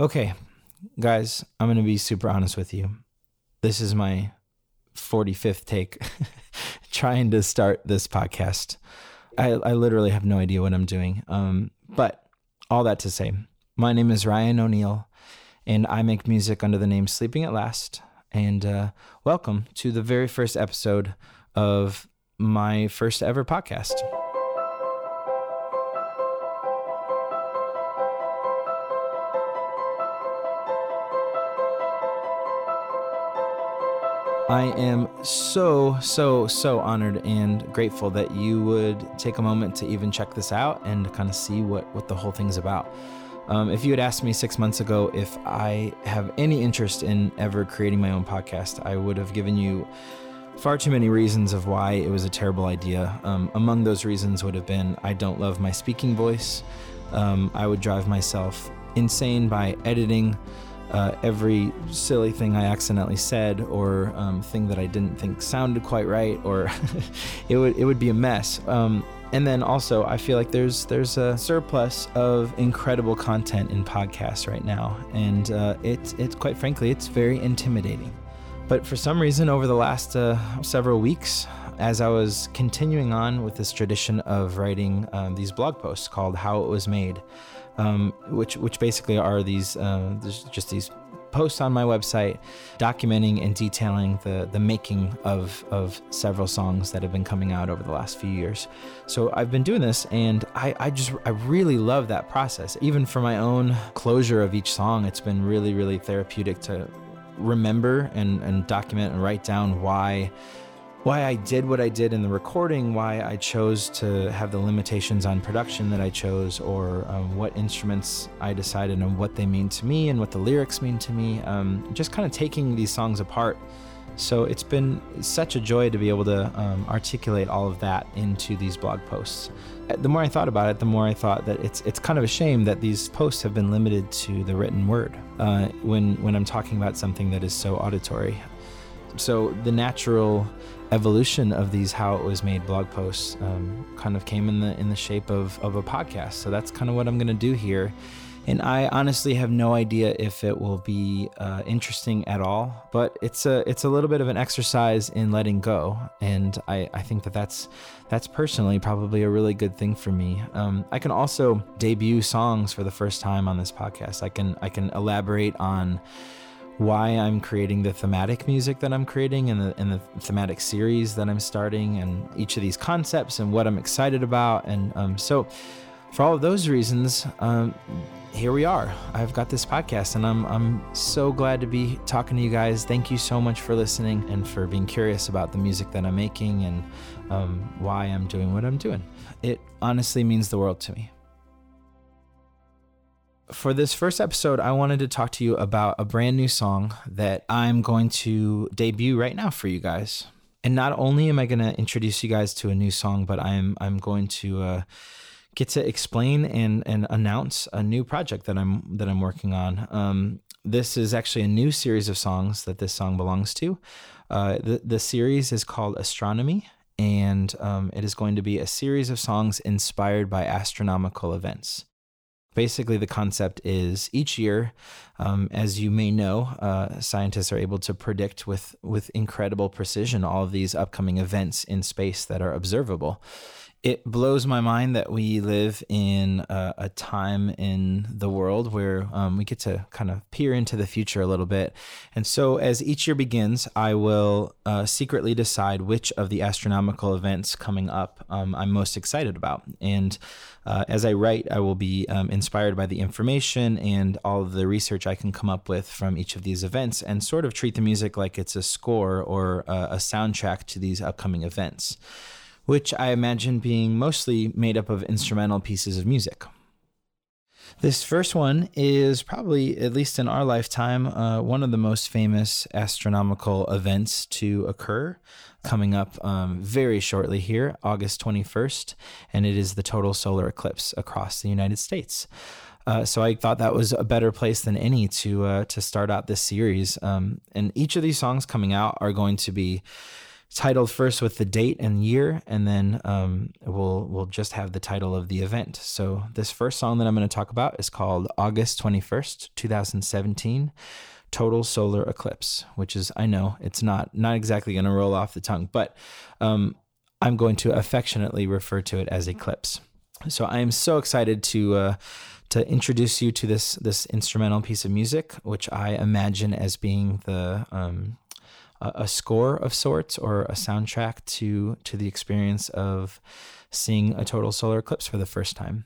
Okay, guys, I'm going to be super honest with you. This is my 45th take trying to start this podcast. I, I literally have no idea what I'm doing. Um, but all that to say, my name is Ryan O'Neill, and I make music under the name Sleeping at Last. And uh, welcome to the very first episode of my first ever podcast. I am so, so, so honored and grateful that you would take a moment to even check this out and kind of see what, what the whole thing's about. Um, if you had asked me six months ago if I have any interest in ever creating my own podcast, I would have given you far too many reasons of why it was a terrible idea. Um, among those reasons would have been I don't love my speaking voice. Um, I would drive myself insane by editing uh, every silly thing I accidentally said or um, thing that I didn't think sounded quite right, or it would it would be a mess. Um, and then also, I feel like there's there's a surplus of incredible content in podcasts right now, and uh, it's it's quite frankly it's very intimidating. But for some reason, over the last uh, several weeks, as I was continuing on with this tradition of writing um, these blog posts called "How It Was Made." Um, which which basically are these uh, just these posts on my website documenting and detailing the the making of of several songs that have been coming out over the last few years. So I've been doing this and I, I just I really love that process. Even for my own closure of each song, it's been really, really therapeutic to remember and, and document and write down why why I did what I did in the recording, why I chose to have the limitations on production that I chose, or um, what instruments I decided and what they mean to me and what the lyrics mean to me. Um, just kind of taking these songs apart. So it's been such a joy to be able to um, articulate all of that into these blog posts. Uh, the more I thought about it, the more I thought that it's it's kind of a shame that these posts have been limited to the written word uh, when when I'm talking about something that is so auditory. So the natural evolution of these how it was made blog posts um, kind of came in the in the shape of, of a podcast. So that's kind of what i'm going to do here. And i honestly have no idea if it will be uh, interesting at all but it's a it's a little bit of an exercise in letting go. And i i think that that's that's personally probably a really good thing for me. Um, i can also debut songs for the first time on this podcast. I can i can elaborate on why I'm creating the thematic music that I'm creating and the, and the thematic series that I'm starting and each of these concepts and what I'm excited about. And um, so, for all of those reasons, um, here we are. I've got this podcast and I'm, I'm so glad to be talking to you guys. Thank you so much for listening and for being curious about the music that I'm making and um, why I'm doing what I'm doing. It honestly means the world to me for this first episode, I wanted to talk to you about a brand new song that I'm going to debut right now for you guys. And not only am I going to introduce you guys to a new song, but I'm I'm going to uh, get to explain and and announce a new project that I'm that I'm working on. Um, this is actually a new series of songs that this song belongs to. Uh, the the series is called Astronomy, and um, it is going to be a series of songs inspired by astronomical events. Basically, the concept is each year, um, as you may know, uh, scientists are able to predict with, with incredible precision all of these upcoming events in space that are observable it blows my mind that we live in a, a time in the world where um, we get to kind of peer into the future a little bit. And so, as each year begins, I will uh, secretly decide which of the astronomical events coming up um, I'm most excited about. And uh, as I write, I will be um, inspired by the information and all of the research I can come up with from each of these events and sort of treat the music like it's a score or a, a soundtrack to these upcoming events which I imagine being mostly made up of instrumental pieces of music. This first one is probably, at least in our lifetime, uh, one of the most famous astronomical events to occur, coming up um, very shortly here, August 21st, and it is the total solar eclipse across the United States. Uh, so I thought that was a better place than any to uh, to start out this series. Um, and each of these songs coming out are going to be titled first with the date and year, and then um, we'll we'll just have the title of the event. So this first song that I'm going to talk about is called August 21st, 2017. Total solar eclipse, which is I know it's not not exactly going to roll off the tongue, but um, I'm going to affectionately refer to it as eclipse. So I am so excited to uh, to introduce you to this this instrumental piece of music, which I imagine as being the um, a, score of sorts or a soundtrack to to the experience of seeing a total solar eclipse for the first time.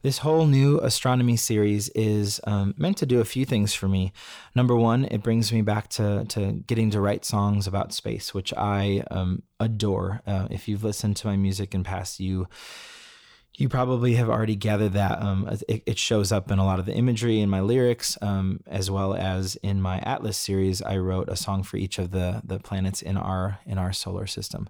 This whole new astronomy series is um, meant to do a few things for me. Number one, it brings me back to, to getting to write songs about space, which I um, adore. Uh, if you've listened to my music in past, you you probably have already gathered that um, it, it, shows up in a lot of the imagery in my lyrics, um, as well as in my Atlas series. I wrote a song for each of the the planets in our in our solar system.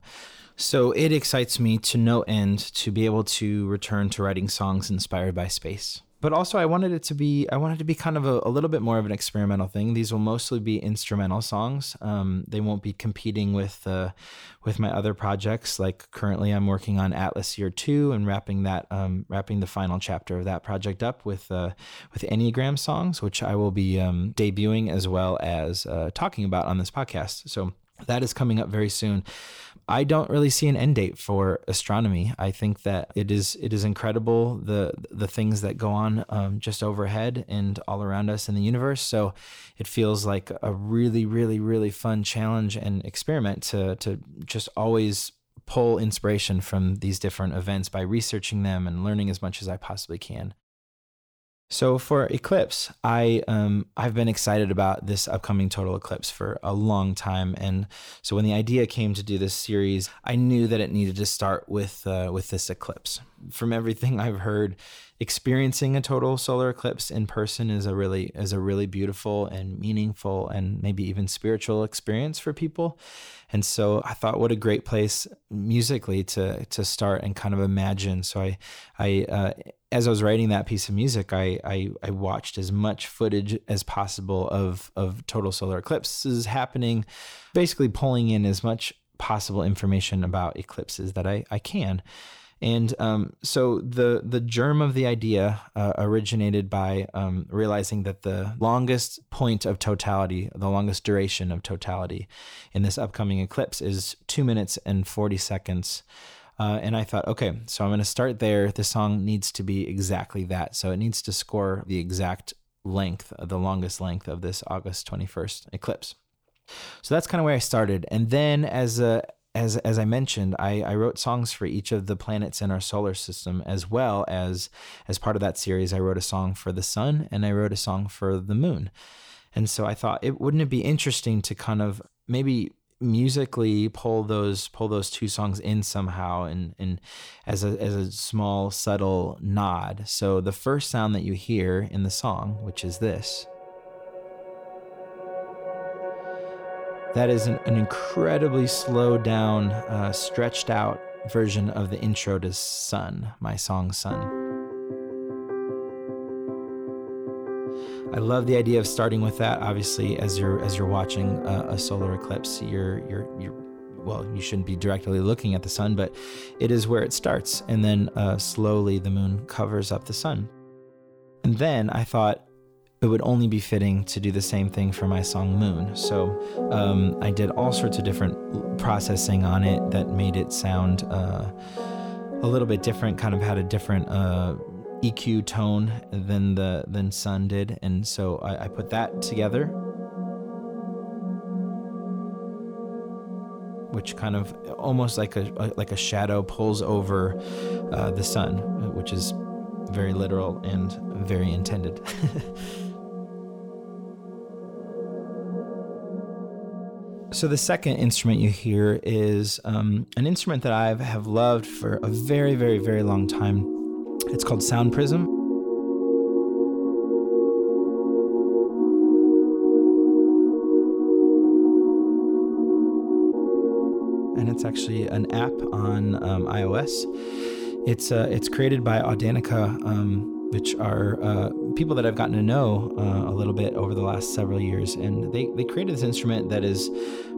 So it excites me to no end to be able to return to writing songs inspired by space. But also, I wanted it to be, I wanted to be kind of a, a little bit more of an experimental thing. These will mostly be instrumental songs. Um, they won't be competing with, uh, with my other projects. Like currently, I'm working on Atlas Year Two and wrapping that, um, wrapping the final chapter of that project up with, uh, with Enneagram songs, which I will be um, debuting as well as uh, talking about on this podcast. So that is coming up very soon. I don't really see an end date for astronomy. I think that it is it is incredible the the things that go on um, just overhead and all around us in the universe. So it feels like a really really really fun challenge and experiment to to just always pull inspiration from these different events by researching them and learning as much as I possibly can. So for eclipse, I um, I've been excited about this upcoming total eclipse for a long time, and so when the idea came to do this series, I knew that it needed to start with uh, with this eclipse. From everything I've heard, experiencing a total solar eclipse in person is a really is a really beautiful and meaningful and maybe even spiritual experience for people. And so I thought, what a great place musically to to start and kind of imagine. So I I uh, as I was writing that piece of music, I, I, I watched as much footage as possible of of total solar eclipses happening, basically pulling in as much possible information about eclipses that I, I can. And um, so the the germ of the idea uh, originated by um, realizing that the longest point of totality, the longest duration of totality in this upcoming eclipse is two minutes and 40 seconds. Uh, and I thought, okay, so I'm going to start there. The song needs to be exactly that. So it needs to score the exact length, the longest length of this August 21st eclipse. So that's kind of where I started. And then as a as as I mentioned, I, I wrote songs for each of the planets in our solar system, as well as as part of that series, I wrote a song for the sun and I wrote a song for the moon. And so I thought it wouldn't it be interesting to kind of maybe musically pull those pull those two songs in somehow and and as a as a small subtle nod. So the first sound that you hear in the song, which is this, That is an, an incredibly slowed down, uh, stretched out version of the intro to Sun, my song Sun. I love the idea of starting with that. Obviously, as you're as you're watching a, a solar eclipse, you're you're you're well, you shouldn't be directly looking at the sun, but it is where it starts, and then uh, slowly the moon covers up the sun. And then I thought, it would only be fitting to do the same thing for my song Moon. So um, I did all sorts of different processing on it that made it sound uh, a little bit different, kind of had a different uh, EQ tone than the than Sun did, and so I, I put that together, which kind of almost like a, like a shadow pulls over uh, the sun, which is very literal and very intended. So the second instrument you hear is um, an instrument that I have loved for a very, very, very long time. It's called Sound Prism. And it's actually an app on um, iOS. It's uh, it's created by Audanika. Um, which are uh, people that I've gotten to know uh, a little bit over the last several years. And they, they created this instrument that is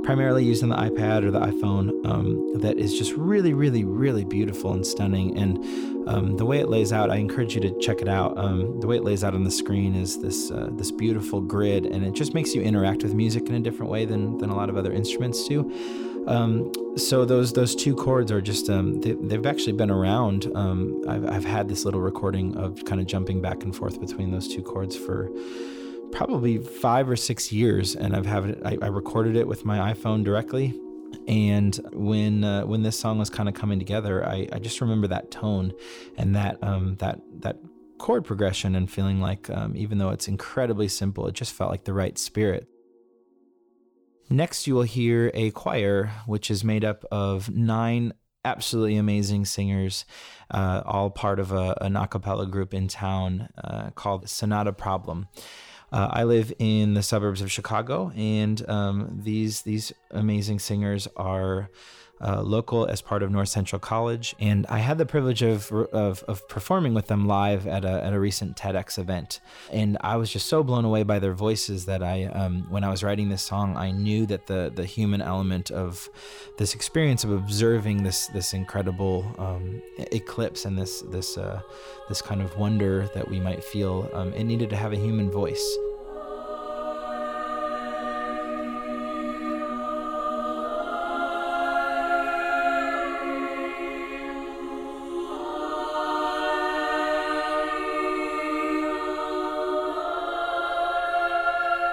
primarily used on the iPad or the iPhone um, that is just really, really, really beautiful and stunning. And um, the way it lays out, I encourage you to check it out. Um, the way it lays out on the screen is this uh, this beautiful grid, and it just makes you interact with music in a different way than, than a lot of other instruments do. Um, so those those two chords are just um, they, have actually been around. Um, I've, I've had this little recording of kind of jumping back and forth between those two chords for probably five or six years, and I've had it. I, I recorded it with my iPhone directly. And when uh, when this song was kind of coming together, I, I just remember that tone and that um, that that chord progression and feeling like um, even though it's incredibly simple, it just felt like the right spirit. Next, you will hear a choir, which is made up of nine absolutely amazing singers, uh, all part of a, an a cappella group in town uh, called Sonata Problem. Uh, I live in the suburbs of Chicago, and um, these these amazing singers are uh, local as part of North Central College, and I had the privilege of, of, of performing with them live at a, at a recent TEDx event, and I was just so blown away by their voices that I, um, when I was writing this song, I knew that the the human element of this experience of observing this this incredible um, eclipse and this this uh, this kind of wonder that we might feel, um, it needed to have a human voice.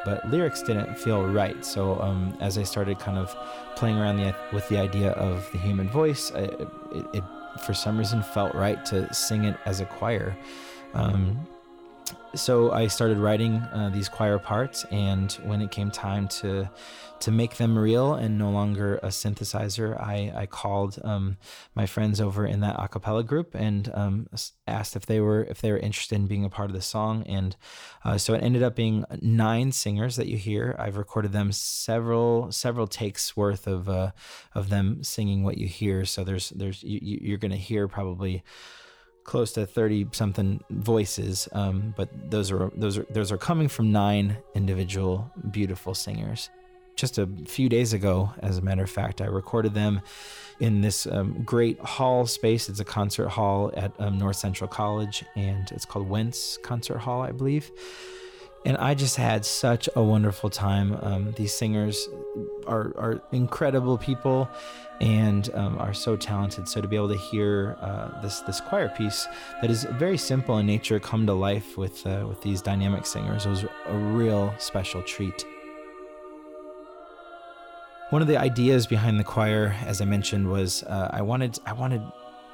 But lyrics didn't feel right. So um, as I started kind of playing around the, with the idea of the human voice, I, it, it, for some reason felt right to sing it as a choir. Um, so I started writing uh, these choir parts, and when it came time to to make them real and no longer a synthesizer, I, I called um, my friends over in that acapella group and um, asked if they were if they were interested in being a part of the song. And uh, so it ended up being nine singers that you hear. I've recorded them several several takes worth of uh, of them singing what you hear. So there's there's you, you're going to hear probably close to 30 something voices um, but those are those are those are coming from nine individual beautiful singers. Just a few days ago as a matter of fact i recorded them in this um, great hall space. It's a concert hall at um, north central college and it's called wentz concert hall i believe and I just had such a wonderful time. Um, these singers are, are incredible people and um, are so talented. So to be able to hear uh, this this choir piece that is very simple in nature come to life with uh, with these dynamic singers was a real special treat. One of the ideas behind the choir, as I mentioned, was uh, I wanted I wanted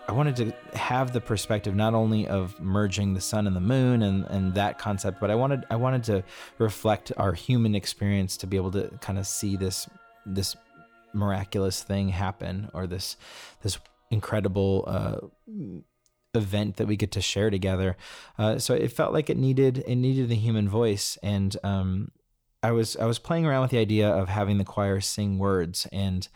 I wanted to have the perspective not only of merging the sun and the moon and, and that concept, but I wanted I wanted to reflect our human experience to be able to kind of see this this miraculous thing happen or this this incredible uh, event that we get to share together. Uh, so it felt like it needed it needed the human voice, and um, I was I was playing around with the idea of having the choir sing words and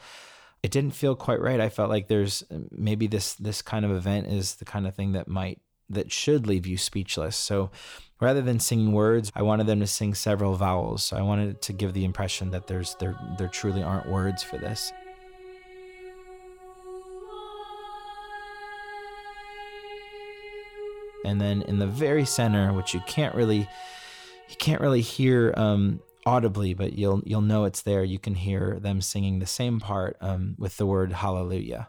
it didn't feel quite right. I felt like there's maybe this this kind of event is the kind of thing that might that should leave you speechless. So rather than singing words, I wanted them to sing several vowels. So I wanted to give the impression that there's there there truly aren't words for this. And then in the very center, which you can't really you can't really hear um, audibly, but you'll you'll know it's there. You can hear them singing the same part um, with the word Hallelujah.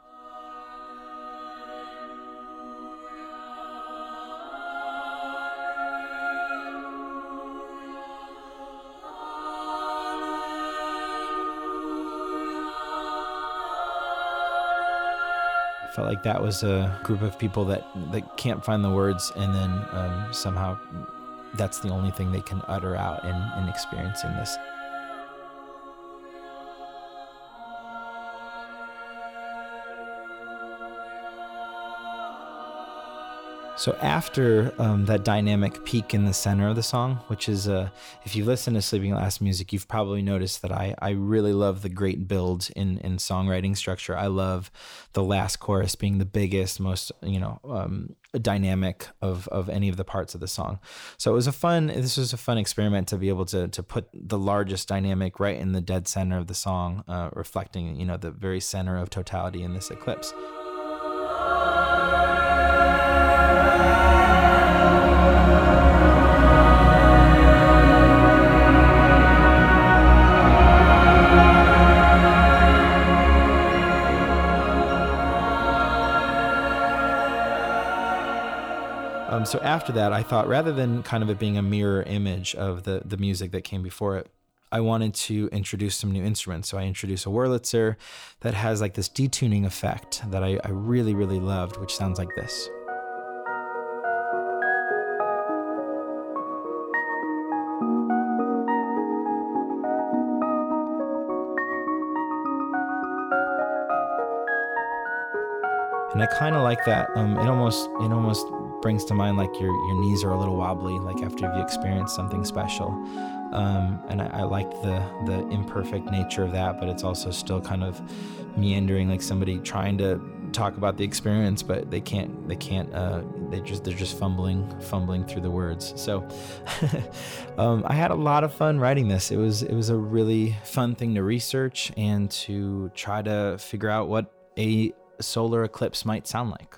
I felt like that was a group of people that that can't find the words, and then um, somehow that's the only thing they can utter out in, in experiencing this. So after um, that dynamic peak in the center of the song, which is, uh, if you listen to Sleeping Last music, you've probably noticed that I, I really love the great build in, in songwriting structure. I love the last chorus being the biggest, most, you know, um, dynamic of, of any of the parts of the song. So it was a fun, this was a fun experiment to be able to, to put the largest dynamic right in the dead center of the song, uh, reflecting, you know, the very center of totality in this eclipse. So after that, I thought rather than kind of it being a mirror image of the the music that came before it, I wanted to introduce some new instruments. So I introduced a Wurlitzer that has like this detuning effect that I, I really, really loved, which sounds like this. and I kind of like that. Um, it almost it almost brings to mind like your your knees are a little wobbly, like after you've experienced something special. Um, and I, I like the the imperfect nature of that, but it's also still kind of meandering, like somebody trying to talk about the experience, but they can't they can't uh, they just they're just fumbling fumbling through the words. So um, I had a lot of fun writing this. It was it was a really fun thing to research and to try to figure out what a solar eclipse might sound like.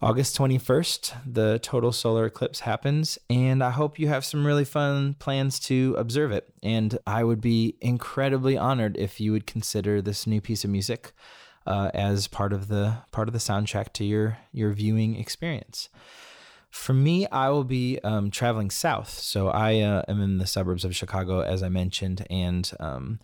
August 21st, the total solar eclipse happens, and I hope you have some really fun plans to observe it. And I would be incredibly honored if you would consider this new piece of music uh, as part of the part of the soundtrack to your your viewing experience. For me, I will be um, traveling south, so I uh, am in the suburbs of Chicago, as I mentioned, and um,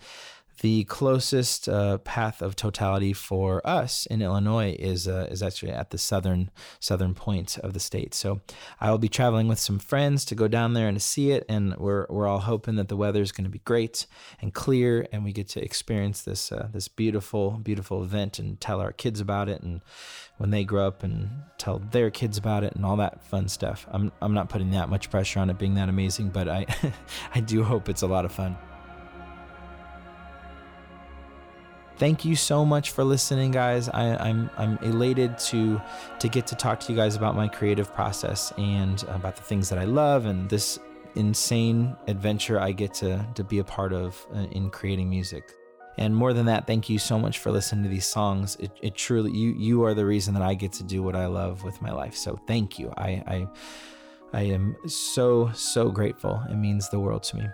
the closest uh, path of totality for us in Illinois is uh, is actually at the southern southern point of the state. So I will be traveling with some friends to go down there and see it, and we're we're all hoping that the weather is going to be great and clear, and we get to experience this uh, this beautiful beautiful event and tell our kids about it, and when they grow up and tell their kids about it and all that fun stuff. I'm I'm not putting that much pressure on it being that amazing, but I I do hope it's a lot of fun. Thank you so much for listening, guys. I, am I'm, I'm elated to to get to talk to you guys about my creative process and about the things that I love and this insane adventure I get to to be a part of uh, in creating music. And more than that, thank you so much for listening to these songs. It, it truly you you are the reason that I get to do what I love with my life. So thank you. I I I am so so grateful. It means the world to me.